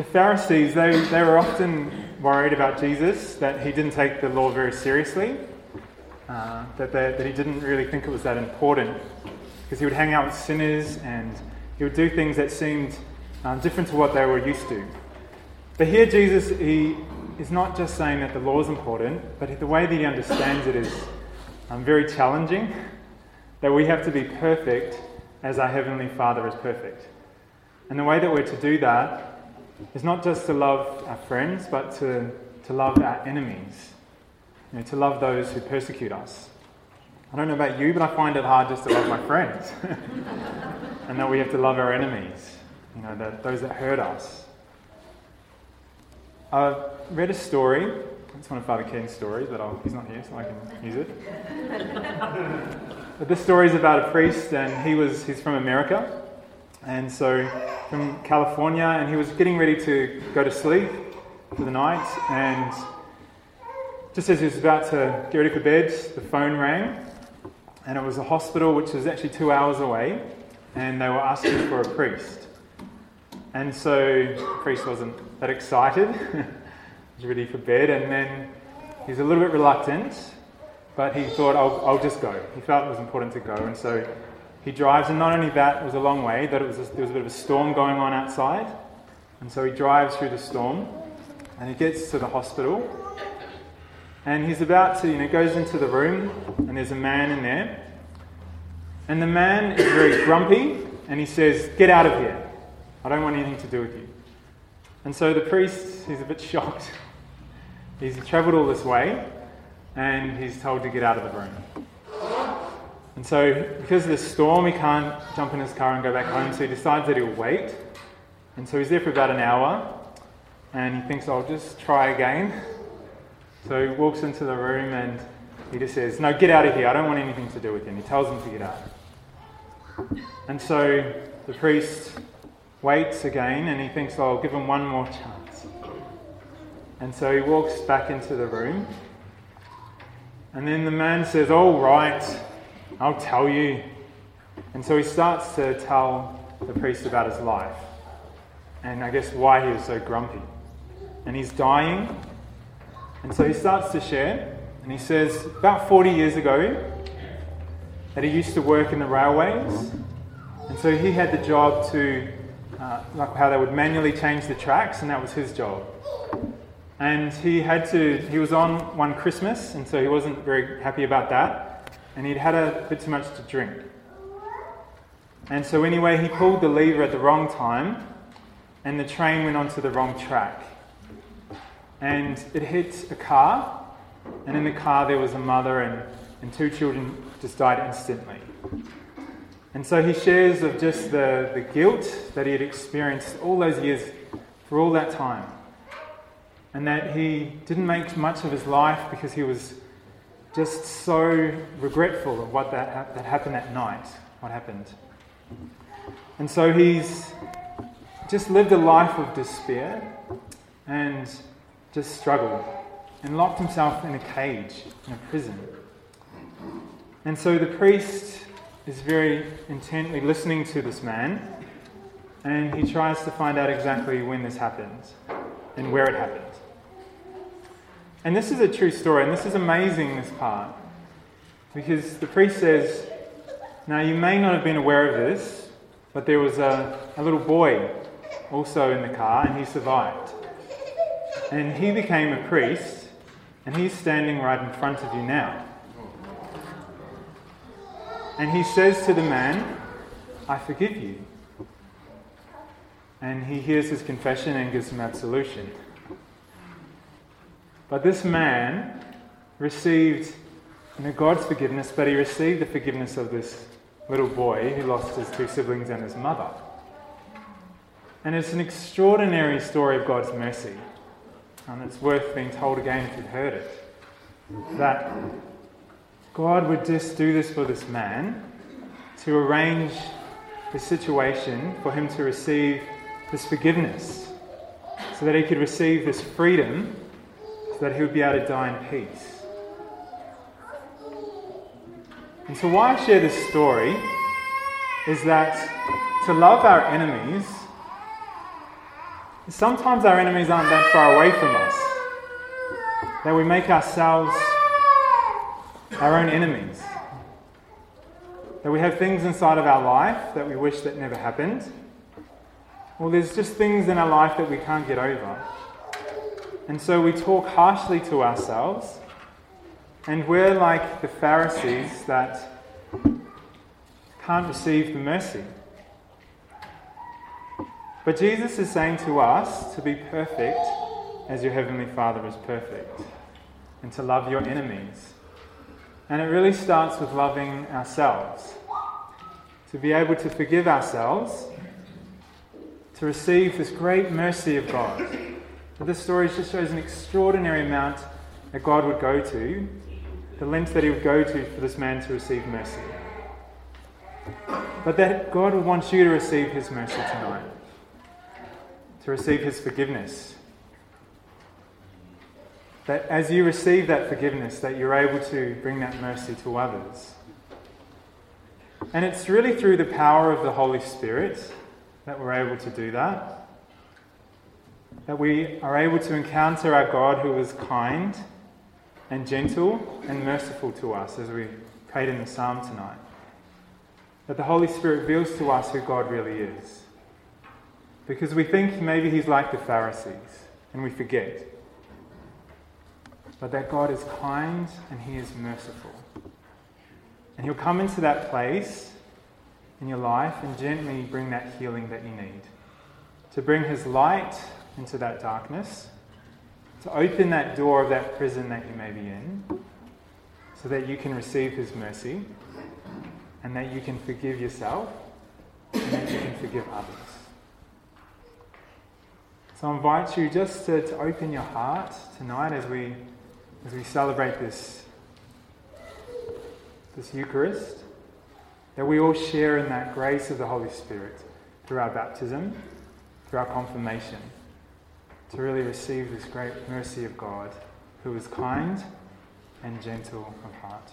the Pharisees, they, they were often worried about Jesus, that he didn't take the law very seriously, uh, that, they, that he didn't really think it was that important, because he would hang out with sinners and he would do things that seemed um, different to what they were used to. But here, Jesus, he is not just saying that the law is important, but the way that he understands it is um, very challenging, that we have to be perfect as our Heavenly Father is perfect. And the way that we're to do that is not just to love our friends, but to, to love our enemies, you know, to love those who persecute us. I don't know about you, but I find it hard just to love my friends. and that we have to love our enemies, you know, that, those that hurt us. I read a story. It's one of Father Ken's stories, but I'll, he's not here, so I can use it. but this story is about a priest, and he was he's from America, and so from California, and he was getting ready to go to sleep for the night, and just as he was about to get ready for bed, the phone rang, and it was a hospital which was actually two hours away, and they were asking for a priest. And so the priest wasn't that excited, he was ready for bed, and then he's a little bit reluctant, but he thought, I'll, I'll just go. He felt it was important to go, and so he drives, and not only that, it was a long way, that it was a, there was a bit of a storm going on outside. And so he drives through the storm, and he gets to the hospital, and he's about to, you know, goes into the room, and there's a man in there. And the man is very grumpy, and he says, Get out of here. I don't want anything to do with you. And so the priest, he's a bit shocked. He's travelled all this way, and he's told to get out of the room. And so, because of the storm, he can't jump in his car and go back home, so he decides that he'll wait. And so he's there for about an hour, and he thinks, I'll just try again. So he walks into the room and he just says, No, get out of here. I don't want anything to do with him. He tells him to get out. And so the priest waits again and he thinks, oh, I'll give him one more chance. And so he walks back into the room. And then the man says, All right, I'll tell you. And so he starts to tell the priest about his life and I guess why he was so grumpy. And he's dying. And so he starts to share. And he says, about 40 years ago, that he used to work in the railways. And so he had the job to, uh, like how they would manually change the tracks, and that was his job. And he had to, he was on one Christmas, and so he wasn't very happy about that and he'd had a bit too much to drink. And so, anyway, he pulled the lever at the wrong time, and the train went onto the wrong track. And it hit a car, and in the car there was a mother and, and two children just died instantly. And so he shares of just the, the guilt that he had experienced all those years for all that time. And that he didn't make much of his life because he was just so regretful of what that, that happened that night, what happened. And so he's just lived a life of despair and just struggled and locked himself in a cage, in a prison. And so the priest is very intently listening to this man and he tries to find out exactly when this happened and where it happened. And this is a true story, and this is amazing, this part. Because the priest says, Now you may not have been aware of this, but there was a, a little boy also in the car, and he survived. And he became a priest, and he's standing right in front of you now. And he says to the man, I forgive you. And he hears his confession and gives him absolution. But this man received you know, God's forgiveness, but he received the forgiveness of this little boy who lost his two siblings and his mother. And it's an extraordinary story of God's mercy. And it's worth being told again if you've heard it. That God would just do this for this man to arrange the situation for him to receive this forgiveness so that he could receive this freedom so that he would be able to die in peace. And so, why I share this story is that to love our enemies sometimes our enemies aren't that far away from us. That we make ourselves our own enemies. That we have things inside of our life that we wish that never happened. Well, there's just things in our life that we can't get over. And so we talk harshly to ourselves, and we're like the Pharisees that can't receive the mercy. But Jesus is saying to us to be perfect as your Heavenly Father is perfect, and to love your enemies. And it really starts with loving ourselves. To be able to forgive ourselves, to receive this great mercy of God. But this story just shows an extraordinary amount that God would go to, the length that He would go to for this man to receive mercy. But that God would want you to receive His mercy tonight, to receive His forgiveness, that as you receive that forgiveness, that you're able to bring that mercy to others. And it's really through the power of the Holy Spirit that we're able to do that. That we are able to encounter our God who is kind and gentle and merciful to us, as we prayed in the psalm tonight. That the Holy Spirit reveals to us who God really is. Because we think maybe He's like the Pharisees, and we forget but that God is kind and He is merciful. And He'll come into that place in your life and gently bring that healing that you need. To bring His light into that darkness, to open that door of that prison that you may be in, so that you can receive His mercy and that you can forgive yourself and that you can forgive others. So I invite you just to, to open your heart tonight as we as we celebrate this, this Eucharist, that we all share in that grace of the Holy Spirit through our baptism, through our confirmation, to really receive this great mercy of God who is kind and gentle of heart.